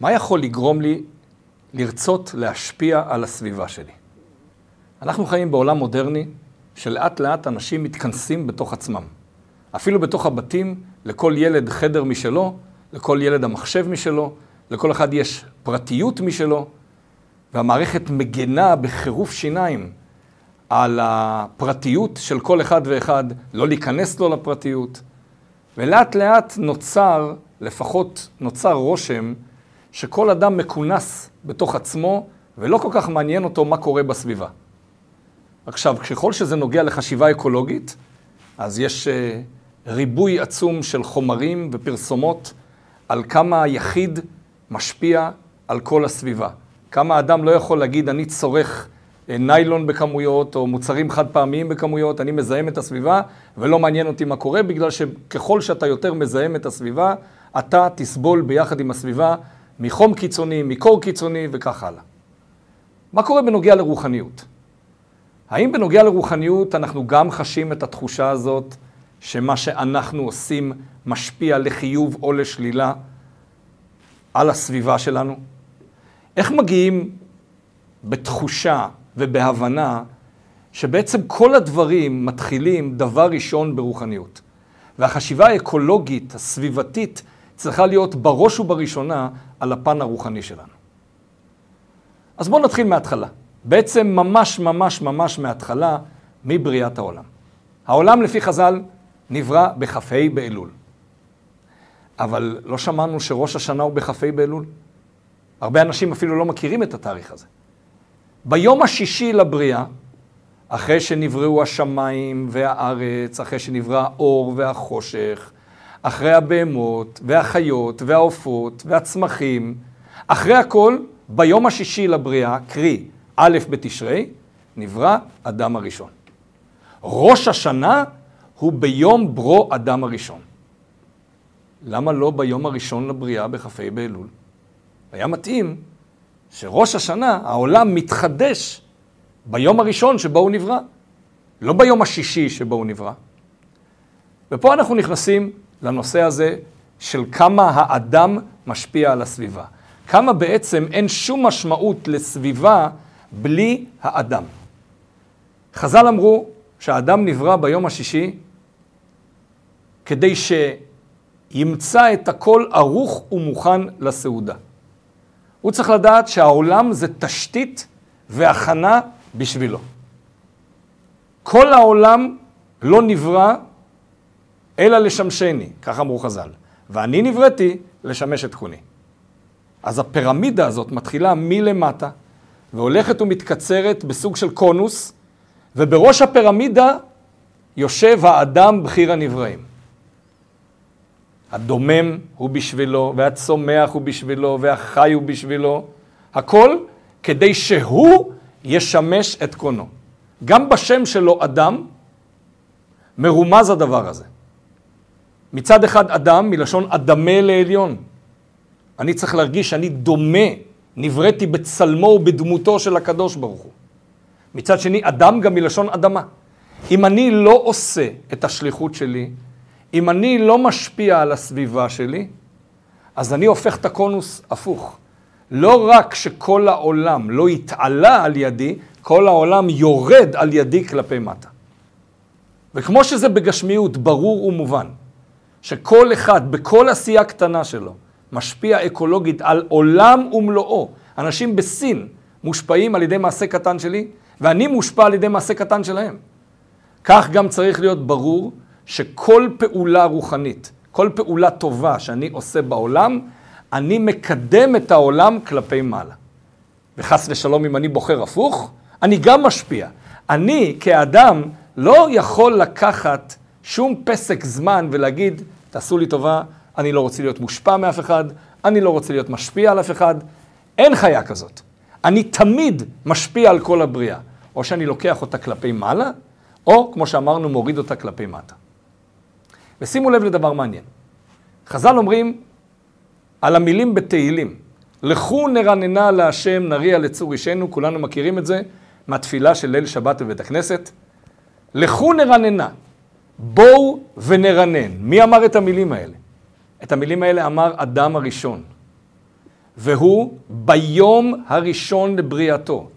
מה יכול לגרום לי לרצות להשפיע על הסביבה שלי? אנחנו חיים בעולם מודרני שלאט לאט אנשים מתכנסים בתוך עצמם. אפילו בתוך הבתים, לכל ילד חדר משלו, לכל ילד המחשב משלו, לכל אחד יש פרטיות משלו, והמערכת מגנה בחירוף שיניים על הפרטיות של כל אחד ואחד, לא להיכנס לו לפרטיות. ולאט לאט נוצר, לפחות נוצר רושם, שכל אדם מכונס בתוך עצמו, ולא כל כך מעניין אותו מה קורה בסביבה. עכשיו, ככל שזה נוגע לחשיבה אקולוגית, אז יש אה, ריבוי עצום של חומרים ופרסומות על כמה היחיד משפיע על כל הסביבה. כמה אדם לא יכול להגיד, אני צורך אה, ניילון בכמויות, או מוצרים חד פעמיים בכמויות, אני מזהם את הסביבה, ולא מעניין אותי מה קורה, בגלל שככל שאתה יותר מזהם את הסביבה, אתה תסבול ביחד עם הסביבה מחום קיצוני, מקור קיצוני וכך הלאה. מה קורה בנוגע לרוחניות? האם בנוגע לרוחניות אנחנו גם חשים את התחושה הזאת שמה שאנחנו עושים משפיע לחיוב או לשלילה על הסביבה שלנו? איך מגיעים בתחושה ובהבנה שבעצם כל הדברים מתחילים דבר ראשון ברוחניות. והחשיבה האקולוגית, הסביבתית, צריכה להיות בראש ובראשונה על הפן הרוחני שלנו. אז בואו נתחיל מההתחלה. בעצם ממש ממש ממש מההתחלה, מבריאת העולם. העולם לפי חז"ל נברא בכ"ה באלול. אבל לא שמענו שראש השנה הוא בכ"ה באלול? הרבה אנשים אפילו לא מכירים את התאריך הזה. ביום השישי לבריאה, אחרי שנבראו השמיים והארץ, אחרי שנברא האור והחושך, אחרי הבהמות והחיות והעופות והצמחים, אחרי הכל, ביום השישי לבריאה, קרי א' בתשרי, נברא אדם הראשון. ראש השנה הוא ביום ברו אדם הראשון. למה לא ביום הראשון לבריאה בכ"ה באלול? היה מתאים שראש השנה, העולם מתחדש ביום הראשון שבו הוא נברא, לא ביום השישי שבו הוא נברא. ופה אנחנו נכנסים לנושא הזה של כמה האדם משפיע על הסביבה. כמה בעצם אין שום משמעות לסביבה בלי האדם. חז"ל אמרו שהאדם נברא ביום השישי כדי שימצא את הכל ערוך ומוכן לסעודה. הוא צריך לדעת שהעולם זה תשתית והכנה בשבילו. כל העולם לא נברא אלא לשמשני, כך אמרו חז"ל. ואני נבראתי לשמש את תכוני. אז הפירמידה הזאת מתחילה מלמטה, והולכת ומתקצרת בסוג של קונוס, ובראש הפירמידה יושב האדם בחיר הנבראים. הדומם הוא בשבילו, והצומח הוא בשבילו, והחי הוא בשבילו. הכל כדי שהוא ישמש את קונו. גם בשם שלו אדם מרומז הדבר הזה. מצד אחד אדם, מלשון אדמה לעליון. אני צריך להרגיש שאני דומה, נבראתי בצלמו ובדמותו של הקדוש ברוך הוא. מצד שני, אדם גם מלשון אדמה. אם אני לא עושה את השליחות שלי, אם אני לא משפיע על הסביבה שלי, אז אני הופך את הקונוס הפוך. לא רק שכל העולם לא יתעלה על ידי, כל העולם יורד על ידי כלפי מטה. וכמו שזה בגשמיות ברור ומובן, שכל אחד, בכל עשייה קטנה שלו, משפיע אקולוגית על עולם ומלואו. אנשים בסין מושפעים על ידי מעשה קטן שלי, ואני מושפע על ידי מעשה קטן שלהם. כך גם צריך להיות ברור שכל פעולה רוחנית, כל פעולה טובה שאני עושה בעולם, אני מקדם את העולם כלפי מעלה. וחס ושלום, אם אני בוחר הפוך, אני גם משפיע. אני כאדם לא יכול לקחת שום פסק זמן ולהגיד, תעשו לי טובה, אני לא רוצה להיות מושפע מאף אחד, אני לא רוצה להיות משפיע על אף אחד. אין חיה כזאת. אני תמיד משפיע על כל הבריאה. או שאני לוקח אותה כלפי מעלה, או, כמו שאמרנו, מוריד אותה כלפי מטה. ושימו לב לדבר מעניין. חז"ל אומרים על המילים בתהילים, לכו נרננה להשם נריע לצור אישנו, כולנו מכירים את זה מהתפילה של ליל שבת בבית הכנסת. לכו נרננה, בואו ונרנן. מי אמר את המילים האלה? את המילים האלה אמר אדם הראשון. והוא ביום הראשון לבריאתו.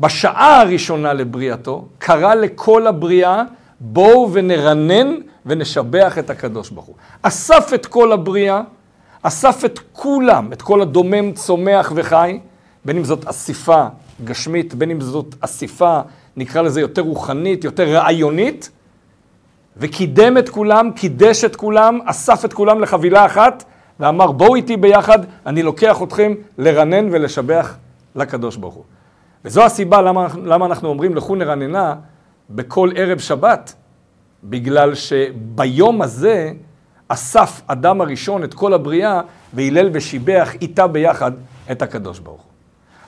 בשעה הראשונה לבריאתו, קרא לכל הבריאה, בואו ונרנן ונשבח את הקדוש ברוך הוא. אסף את כל הבריאה, אסף את כולם, את כל הדומם, צומח וחי, בין אם זאת אסיפה גשמית, בין אם זאת אסיפה, נקרא לזה יותר רוחנית, יותר רעיונית, וקידם את כולם, קידש את כולם, אסף את כולם לחבילה אחת, ואמר, בואו איתי ביחד, אני לוקח אתכם לרנן ולשבח לקדוש ברוך הוא. וזו הסיבה למה, למה אנחנו אומרים לכו נרננה בכל ערב שבת, בגלל שביום הזה אסף אדם הראשון את כל הבריאה והלל ושיבח איתה ביחד את הקדוש ברוך הוא.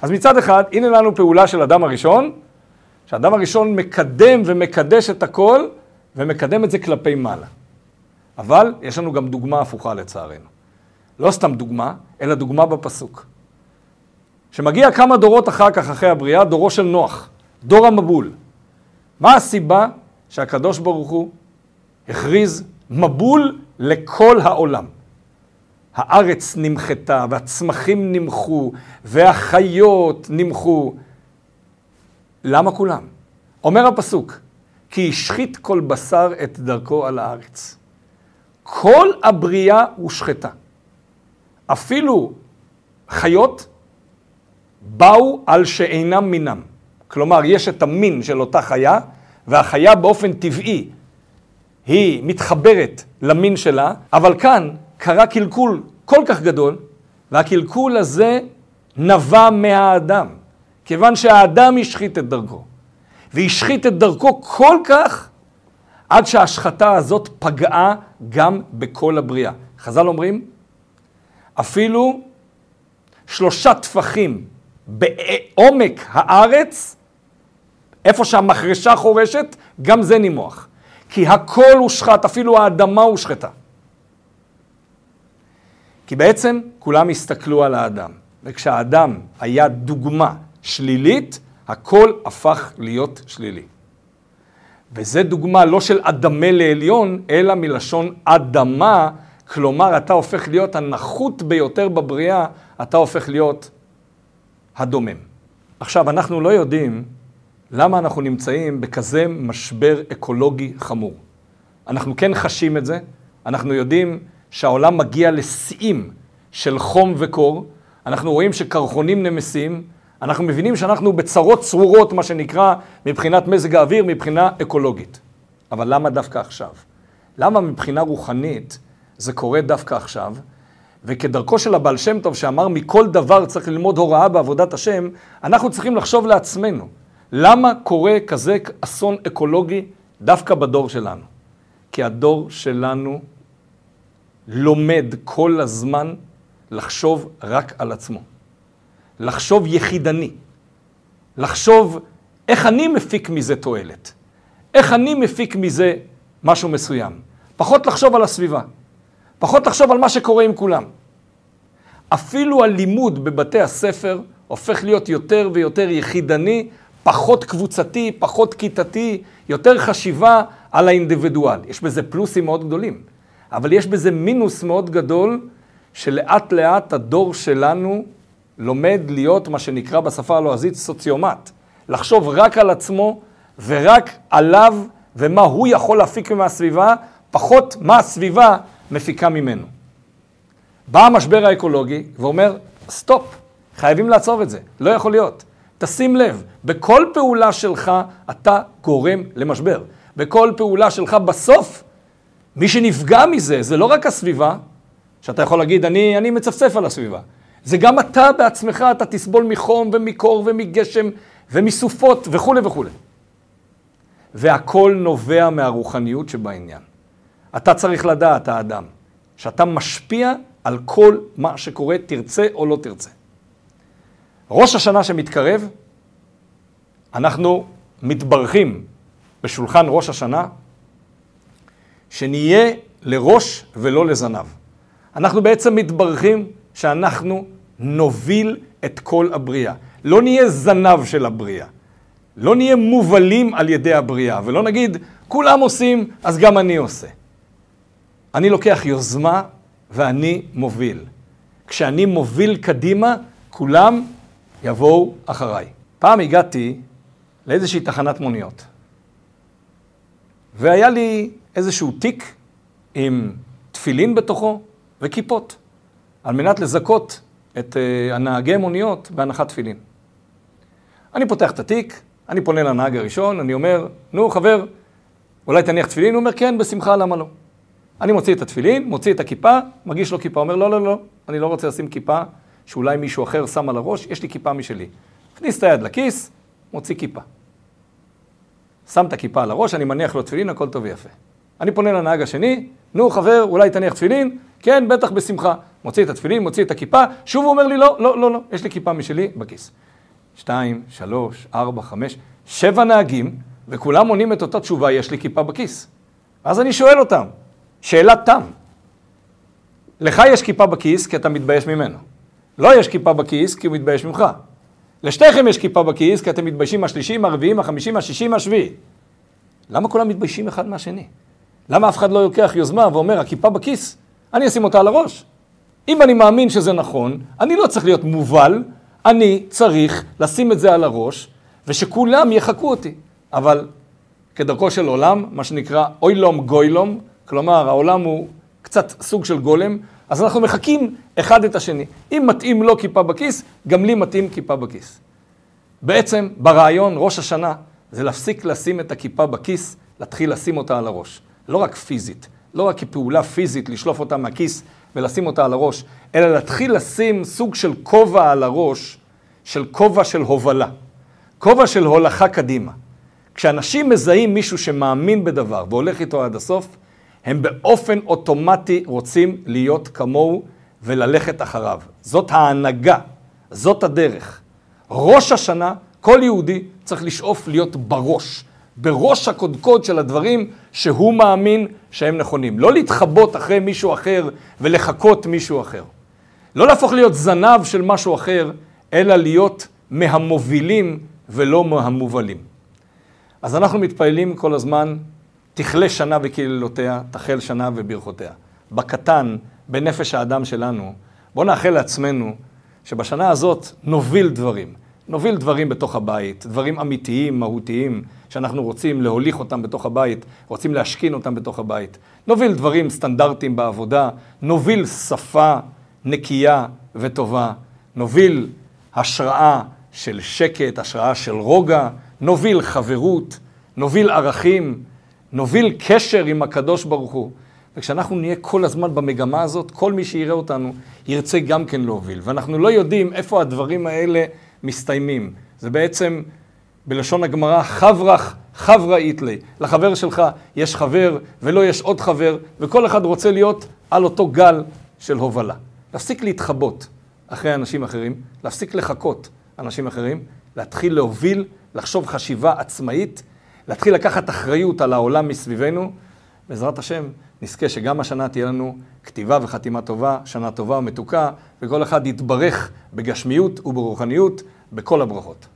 אז מצד אחד, הנה לנו פעולה של אדם הראשון, שאדם הראשון מקדם ומקדש את הכל, ומקדם את זה כלפי מעלה. אבל יש לנו גם דוגמה הפוכה לצערנו. לא סתם דוגמה, אלא דוגמה בפסוק. שמגיע כמה דורות אחר כך, אחרי הבריאה, דורו של נוח, דור המבול. מה הסיבה שהקדוש ברוך הוא הכריז מבול לכל העולם? הארץ נמחתה, והצמחים נמחו, והחיות נמחו. למה כולם? אומר הפסוק, כי השחית כל בשר את דרכו על הארץ. כל הבריאה הושחתה. אפילו חיות באו על שאינם מינם. כלומר, יש את המין של אותה חיה, והחיה באופן טבעי היא מתחברת למין שלה, אבל כאן קרה קלקול כל כך גדול, והקלקול הזה נבע מהאדם, כיוון שהאדם השחית את דרכו. והשחית את דרכו כל כך, עד שההשחתה הזאת פגעה גם בכל הבריאה. חז"ל אומרים, אפילו שלושה טפחים בעומק הארץ, איפה שהמחרשה חורשת, גם זה נימוח. כי הכל הושחת, אפילו האדמה הושחתה. כי בעצם כולם הסתכלו על האדם, וכשהאדם היה דוגמה שלילית, הכל הפך להיות שלילי. וזה דוגמה לא של אדמה לעליון, אלא מלשון אדמה, כלומר אתה הופך להיות הנחות ביותר בבריאה, אתה הופך להיות הדומם. עכשיו, אנחנו לא יודעים למה אנחנו נמצאים בכזה משבר אקולוגי חמור. אנחנו כן חשים את זה, אנחנו יודעים שהעולם מגיע לשיאים של חום וקור, אנחנו רואים שקרחונים נמסים, אנחנו מבינים שאנחנו בצרות צרורות, מה שנקרא, מבחינת מזג האוויר, מבחינה אקולוגית. אבל למה דווקא עכשיו? למה מבחינה רוחנית זה קורה דווקא עכשיו? וכדרכו של הבעל שם טוב שאמר מכל דבר צריך ללמוד הוראה בעבודת השם, אנחנו צריכים לחשוב לעצמנו, למה קורה כזה אסון אקולוגי דווקא בדור שלנו? כי הדור שלנו לומד כל הזמן לחשוב רק על עצמו. לחשוב יחידני. לחשוב איך אני מפיק מזה תועלת. איך אני מפיק מזה משהו מסוים. פחות לחשוב על הסביבה. פחות לחשוב על מה שקורה עם כולם. אפילו הלימוד בבתי הספר הופך להיות יותר ויותר יחידני, פחות קבוצתי, פחות כיתתי, יותר חשיבה על האינדיבידואל. יש בזה פלוסים מאוד גדולים, אבל יש בזה מינוס מאוד גדול, שלאט לאט הדור שלנו לומד להיות מה שנקרא בשפה הלועזית סוציומט. לחשוב רק על עצמו ורק עליו ומה הוא יכול להפיק מהסביבה, פחות מה הסביבה מפיקה ממנו. בא המשבר האקולוגי ואומר, סטופ, חייבים לעצור את זה, לא יכול להיות. תשים לב, בכל פעולה שלך אתה גורם למשבר. בכל פעולה שלך בסוף, מי שנפגע מזה זה לא רק הסביבה, שאתה יכול להגיד, אני, אני מצפצף על הסביבה. זה גם אתה בעצמך, אתה תסבול מחום ומקור ומגשם ומסופות וכולי וכולי. והכל נובע מהרוחניות שבעניין. אתה צריך לדעת, האדם, שאתה משפיע על כל מה שקורה, תרצה או לא תרצה. ראש השנה שמתקרב, אנחנו מתברכים בשולחן ראש השנה, שנהיה לראש ולא לזנב. אנחנו בעצם מתברכים שאנחנו נוביל את כל הבריאה. לא נהיה זנב של הבריאה. לא נהיה מובלים על ידי הבריאה, ולא נגיד, כולם עושים, אז גם אני עושה. אני לוקח יוזמה ואני מוביל. כשאני מוביל קדימה, כולם יבואו אחריי. פעם הגעתי לאיזושהי תחנת מוניות, והיה לי איזשהו תיק עם תפילין בתוכו וכיפות, על מנת לזכות את uh, הנהגי מוניות בהנחת תפילין. אני פותח את התיק, אני פונה לנהג הראשון, אני אומר, נו חבר, אולי תניח תפילין? הוא אומר, כן, בשמחה, למה לא? אני מוציא את התפילין, מוציא את הכיפה, מגיש לו כיפה, אומר, לא, לא, לא, אני לא רוצה לשים כיפה שאולי מישהו אחר שם על הראש, יש לי כיפה משלי. הכניס את היד לכיס, מוציא כיפה. שם את הכיפה על הראש, אני מניח לו תפילין, הכל טוב ויפה. אני פונה לנהג השני, נו חבר, אולי תניח תפילין? כן, בטח בשמחה. מוציא את התפילין, מוציא את הכיפה, שוב הוא אומר לי, לא, לא, לא, לא, יש לי כיפה משלי בכיס. שתיים, שלוש, ארבע, חמש, שבע נהגים, וכולם עונים את אותה תשובה, יש לי כיפה בכיס. אז אני שואל אותם, שאלת תם, לך יש כיפה בכיס כי אתה מתבייש ממנו. לא יש כיפה בכיס כי הוא מתבייש ממך. לשתיכם יש כיפה בכיס כי אתם מתביישים מהשלישים, הרביעים, החמישים, השישים, השביעי. למה כולם מתביישים אחד מהשני? למה אף אחד לא לוקח יוזמה ואומר, הכיפה בכיס, אני אשים אותה על הראש? אם אני מאמין שזה נכון, אני לא צריך להיות מובל, אני צריך לשים את זה על הראש, ושכולם יחקו אותי. אבל כדרכו של עולם, מה שנקרא אוילום גוילום, כלומר העולם הוא קצת סוג של גולם, אז אנחנו מחקים אחד את השני. אם מתאים לו כיפה בכיס, גם לי מתאים כיפה בכיס. בעצם, ברעיון, ראש השנה, זה להפסיק לשים את הכיפה בכיס, להתחיל לשים אותה על הראש. לא רק פיזית, לא רק כפעולה פיזית, לשלוף אותה מהכיס ולשים אותה על הראש, אלא להתחיל לשים סוג של כובע על הראש, של כובע של הובלה. כובע של הולכה קדימה. כשאנשים מזהים מישהו שמאמין בדבר והולך איתו עד הסוף, הם באופן אוטומטי רוצים להיות כמוהו וללכת אחריו. זאת ההנהגה, זאת הדרך. ראש השנה, כל יהודי צריך לשאוף להיות בראש, בראש הקודקוד של הדברים שהוא מאמין שהם נכונים. לא להתחבות אחרי מישהו אחר ולחקות מישהו אחר. לא להפוך להיות זנב של משהו אחר, אלא להיות מהמובילים ולא מהמובלים. אז אנחנו מתפללים כל הזמן תכלה שנה וקללותיה, תחל שנה וברכותיה. בקטן, בנפש האדם שלנו, בואו נאחל לעצמנו שבשנה הזאת נוביל דברים. נוביל דברים בתוך הבית, דברים אמיתיים, מהותיים, שאנחנו רוצים להוליך אותם בתוך הבית, רוצים להשכין אותם בתוך הבית. נוביל דברים סטנדרטיים בעבודה, נוביל שפה נקייה וטובה, נוביל השראה של שקט, השראה של רוגע, נוביל חברות, נוביל ערכים, נוביל קשר עם הקדוש ברוך הוא. וכשאנחנו נהיה כל הזמן במגמה הזאת, כל מי שיראה אותנו ירצה גם כן להוביל. ואנחנו לא יודעים איפה הדברים האלה מסתיימים. זה בעצם, בלשון הגמרא, חברך חברה איתלי. לחבר שלך יש חבר ולא יש עוד חבר, וכל אחד רוצה להיות על אותו גל של הובלה. להפסיק להתחבות אחרי אנשים אחרים, להפסיק לחכות אנשים אחרים, להתחיל להוביל, לחשוב חשיבה עצמאית, להתחיל לקחת אחריות על העולם מסביבנו. בעזרת השם, נזכה שגם השנה תהיה לנו כתיבה וחתימה טובה, שנה טובה ומתוקה, וכל אחד יתברך בגשמיות וברוחניות בכל הברכות.